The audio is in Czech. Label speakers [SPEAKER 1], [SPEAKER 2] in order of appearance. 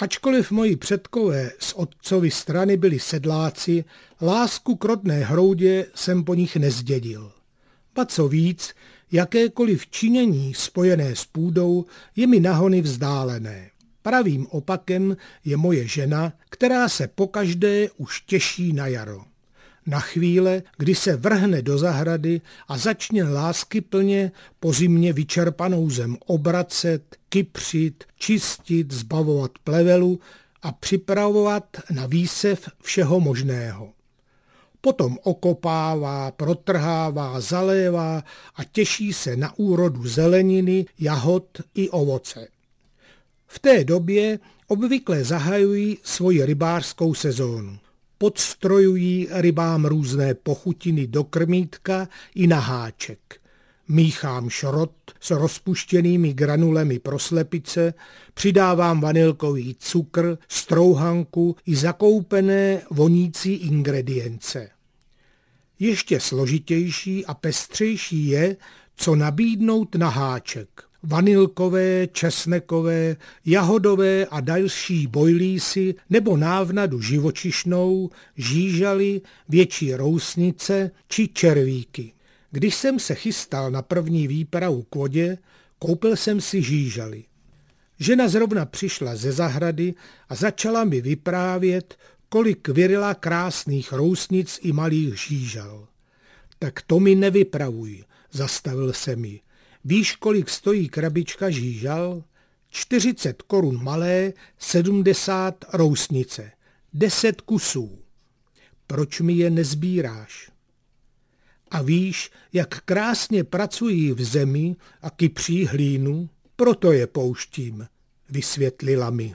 [SPEAKER 1] Ačkoliv moji předkové z otcovy strany byli sedláci, lásku k rodné hroudě jsem po nich nezdědil. Pa co víc, jakékoliv činění spojené s půdou je mi nahony vzdálené. Pravým opakem je moje žena, která se pokaždé už těší na jaro. Na chvíle, kdy se vrhne do zahrady a začne lásky plně po zimě vyčerpanou zem obracet, kypřit, čistit, zbavovat plevelu a připravovat na výsev všeho možného. Potom okopává, protrhává, zalévá a těší se na úrodu zeleniny, jahod i ovoce. V té době obvykle zahajují svoji rybářskou sezónu. Podstrojují rybám různé pochutiny do krmítka i na háček. Míchám šrot s rozpuštěnými granulemi pro slepice, přidávám vanilkový cukr, strouhanku i zakoupené vonící ingredience. Ještě složitější a pestřejší je, co nabídnout na háček vanilkové, česnekové, jahodové a další bojlísy nebo návnadu živočišnou, žížaly, větší rousnice či červíky. Když jsem se chystal na první výpravu k vodě, koupil jsem si žížaly. Žena zrovna přišla ze zahrady a začala mi vyprávět, kolik vyrila krásných rousnic i malých žížal. Tak to mi nevypravuj, zastavil se mi. Víš, kolik stojí krabička žížal? 40 korun malé, 70 rousnice. 10 kusů. Proč mi je nezbíráš? A víš, jak krásně pracují v zemi a kypří hlínu? Proto je pouštím, vysvětlila mi.